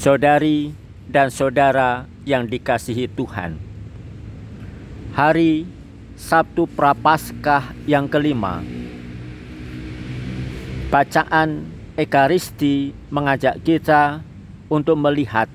Saudari dan saudara yang dikasihi Tuhan, hari Sabtu Prapaskah yang kelima, bacaan Ekaristi mengajak kita untuk melihat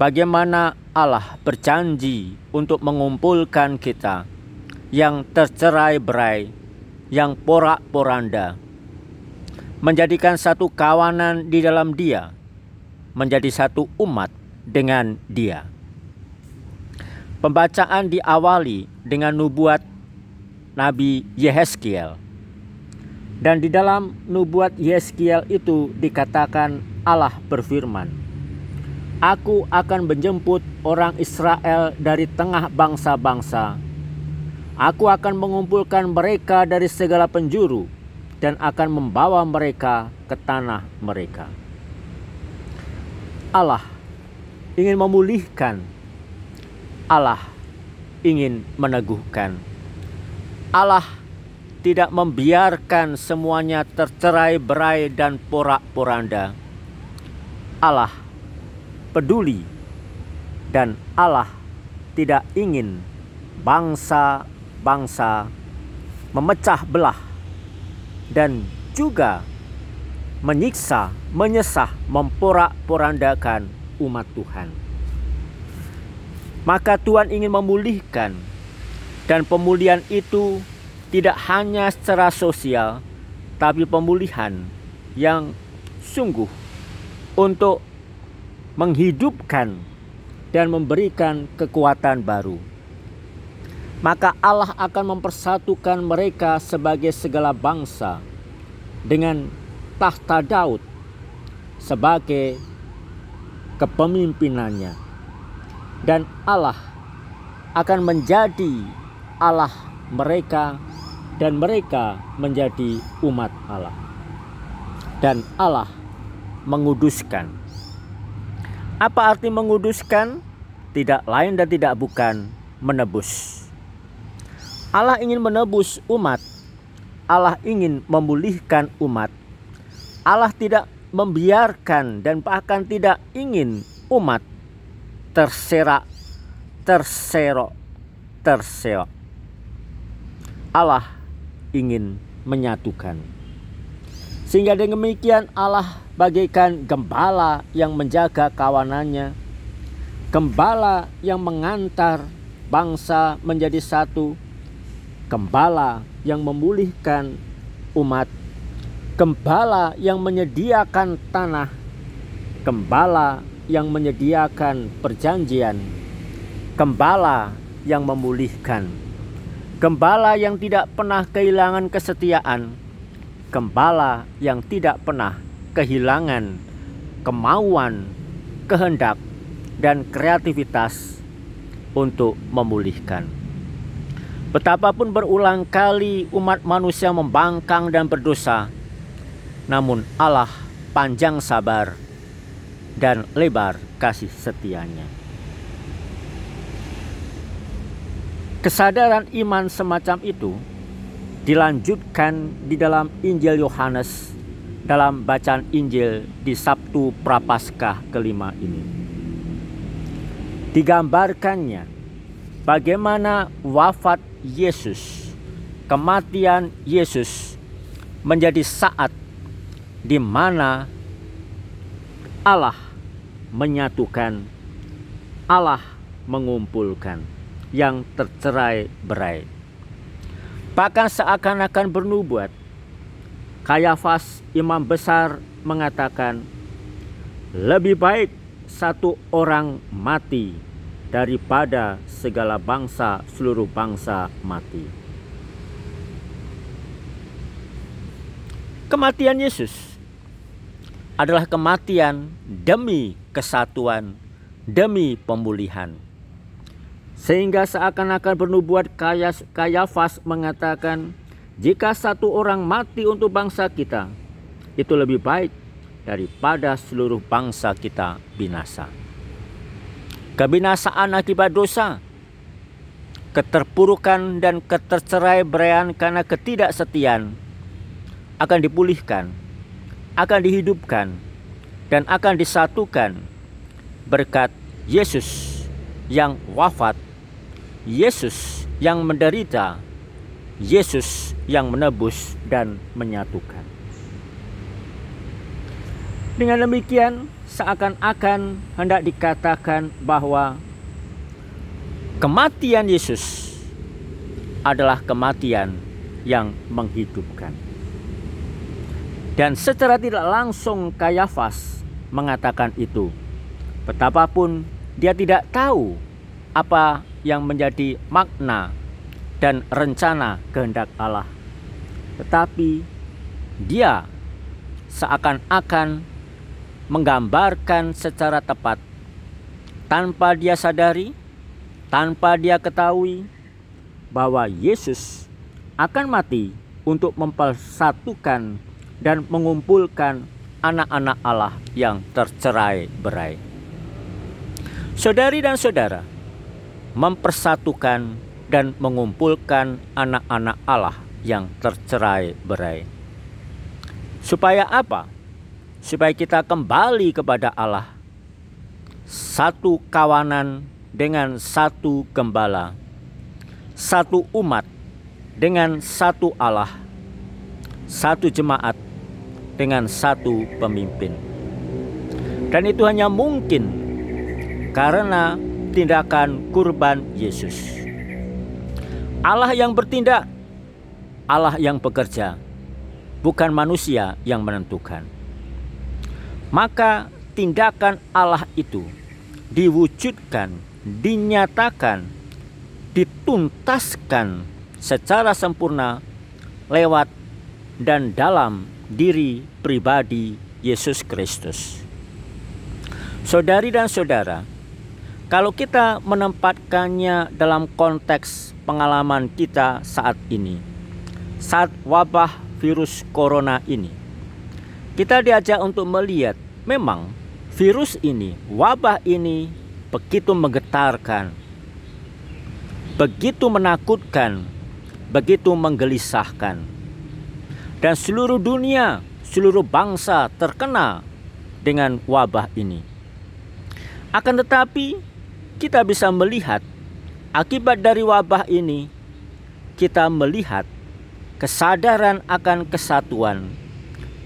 bagaimana Allah berjanji untuk mengumpulkan kita yang tercerai-berai, yang porak-poranda, menjadikan satu kawanan di dalam Dia menjadi satu umat dengan Dia. Pembacaan diawali dengan nubuat Nabi Yehezkiel. Dan di dalam nubuat Yehezkiel itu dikatakan Allah berfirman, Aku akan menjemput orang Israel dari tengah bangsa-bangsa. Aku akan mengumpulkan mereka dari segala penjuru dan akan membawa mereka ke tanah mereka. Allah ingin memulihkan, Allah ingin meneguhkan. Allah tidak membiarkan semuanya tercerai berai dan porak-poranda. Allah peduli dan Allah tidak ingin bangsa-bangsa memecah belah dan juga menyiksa, menyesah, memporak-porandakan umat Tuhan. Maka Tuhan ingin memulihkan dan pemulihan itu tidak hanya secara sosial tapi pemulihan yang sungguh untuk menghidupkan dan memberikan kekuatan baru. Maka Allah akan mempersatukan mereka sebagai segala bangsa dengan tahta Daud sebagai kepemimpinannya. Dan Allah akan menjadi Allah mereka dan mereka menjadi umat Allah. Dan Allah menguduskan. Apa arti menguduskan? Tidak lain dan tidak bukan menebus. Allah ingin menebus umat. Allah ingin memulihkan umat Allah tidak membiarkan dan bahkan tidak ingin umat terserak, terserok, terseok. Allah ingin menyatukan. Sehingga dengan demikian Allah bagaikan gembala yang menjaga kawanannya, gembala yang mengantar bangsa menjadi satu, gembala yang memulihkan umat gembala yang menyediakan tanah, gembala yang menyediakan perjanjian, gembala yang memulihkan, gembala yang tidak pernah kehilangan kesetiaan, gembala yang tidak pernah kehilangan kemauan, kehendak, dan kreativitas untuk memulihkan. Betapapun berulang kali umat manusia membangkang dan berdosa, namun Allah panjang sabar dan lebar kasih setianya. Kesadaran iman semacam itu dilanjutkan di dalam Injil Yohanes dalam bacaan Injil di Sabtu Prapaskah kelima ini. Digambarkannya bagaimana wafat Yesus, kematian Yesus menjadi saat di mana Allah menyatukan, Allah mengumpulkan yang tercerai berai. Bahkan seakan-akan bernubuat, Kayafas imam besar mengatakan, lebih baik satu orang mati daripada segala bangsa, seluruh bangsa mati. Kematian Yesus adalah kematian demi kesatuan, demi pemulihan. Sehingga seakan-akan bernubuat Kayafas mengatakan, jika satu orang mati untuk bangsa kita, itu lebih baik daripada seluruh bangsa kita binasa. Kebinasaan akibat dosa, keterpurukan dan ketercerai beraian karena ketidaksetian akan dipulihkan akan dihidupkan dan akan disatukan berkat Yesus yang wafat, Yesus yang menderita, Yesus yang menebus dan menyatukan. Dengan demikian, seakan-akan hendak dikatakan bahwa kematian Yesus adalah kematian yang menghidupkan. Dan secara tidak langsung Kayafas mengatakan itu. Betapapun dia tidak tahu apa yang menjadi makna dan rencana kehendak Allah. Tetapi dia seakan-akan menggambarkan secara tepat tanpa dia sadari, tanpa dia ketahui bahwa Yesus akan mati untuk mempersatukan dan mengumpulkan anak-anak Allah yang tercerai berai. Saudari dan saudara, mempersatukan dan mengumpulkan anak-anak Allah yang tercerai berai. Supaya apa? Supaya kita kembali kepada Allah. Satu kawanan dengan satu gembala. Satu umat dengan satu Allah. Satu jemaat dengan satu pemimpin. Dan itu hanya mungkin karena tindakan kurban Yesus. Allah yang bertindak, Allah yang bekerja, bukan manusia yang menentukan. Maka tindakan Allah itu diwujudkan, dinyatakan, dituntaskan secara sempurna lewat dan dalam diri pribadi Yesus Kristus. Saudari dan saudara, kalau kita menempatkannya dalam konteks pengalaman kita saat ini, saat wabah virus corona ini, kita diajak untuk melihat memang virus ini, wabah ini begitu menggetarkan, begitu menakutkan, begitu menggelisahkan dan seluruh dunia, seluruh bangsa terkena dengan wabah ini. Akan tetapi, kita bisa melihat akibat dari wabah ini, kita melihat kesadaran akan kesatuan,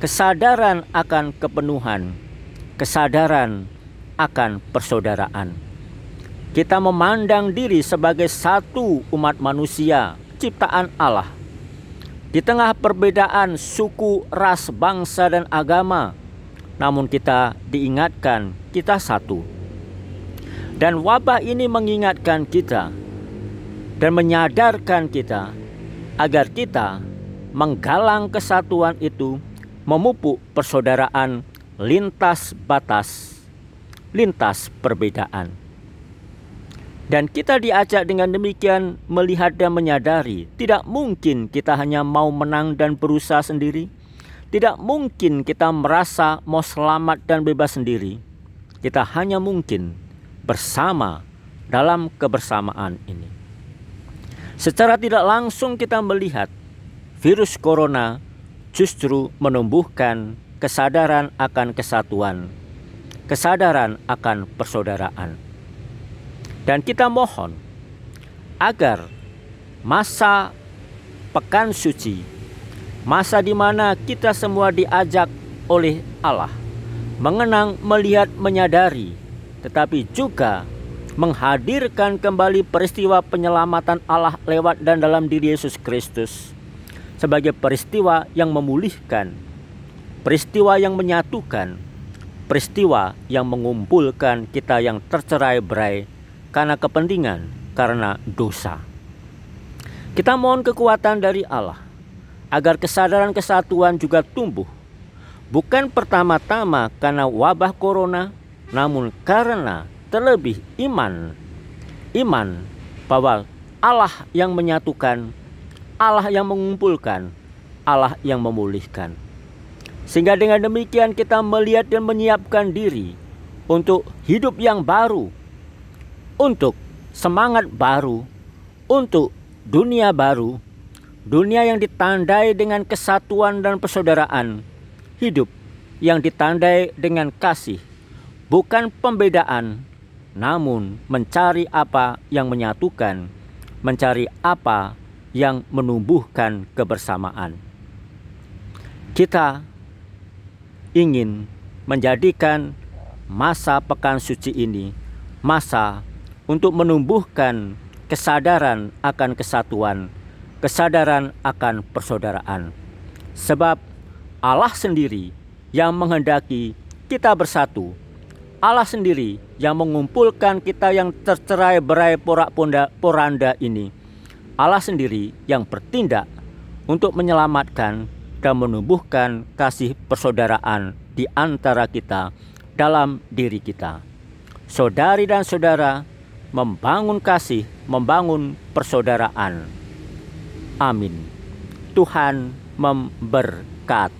kesadaran akan kepenuhan, kesadaran akan persaudaraan. Kita memandang diri sebagai satu umat manusia, ciptaan Allah di tengah perbedaan suku, ras, bangsa, dan agama, namun kita diingatkan kita satu. Dan wabah ini mengingatkan kita dan menyadarkan kita agar kita menggalang kesatuan itu memupuk persaudaraan lintas batas, lintas perbedaan. Dan kita diajak dengan demikian melihat dan menyadari tidak mungkin kita hanya mau menang dan berusaha sendiri. Tidak mungkin kita merasa mau selamat dan bebas sendiri. Kita hanya mungkin bersama dalam kebersamaan ini. Secara tidak langsung kita melihat virus corona justru menumbuhkan kesadaran akan kesatuan, kesadaran akan persaudaraan dan kita mohon agar masa pekan suci, masa di mana kita semua diajak oleh Allah mengenang, melihat, menyadari, tetapi juga menghadirkan kembali peristiwa penyelamatan Allah lewat dan dalam diri Yesus Kristus sebagai peristiwa yang memulihkan, peristiwa yang menyatukan, peristiwa yang mengumpulkan kita yang tercerai berai karena kepentingan, karena dosa. Kita mohon kekuatan dari Allah agar kesadaran kesatuan juga tumbuh, bukan pertama-tama karena wabah corona, namun karena terlebih iman, iman bahwa Allah yang menyatukan, Allah yang mengumpulkan, Allah yang memulihkan. Sehingga dengan demikian kita melihat dan menyiapkan diri untuk hidup yang baru, untuk semangat baru, untuk dunia baru, dunia yang ditandai dengan kesatuan dan persaudaraan, hidup yang ditandai dengan kasih, bukan pembedaan, namun mencari apa yang menyatukan, mencari apa yang menumbuhkan kebersamaan. Kita ingin menjadikan masa pekan suci ini masa untuk menumbuhkan kesadaran akan kesatuan, kesadaran akan persaudaraan. Sebab Allah sendiri yang menghendaki kita bersatu. Allah sendiri yang mengumpulkan kita yang tercerai berai porak poranda ini. Allah sendiri yang bertindak untuk menyelamatkan dan menumbuhkan kasih persaudaraan di antara kita dalam diri kita. Saudari dan saudara, membangun kasih, membangun persaudaraan. Amin. Tuhan memberkati.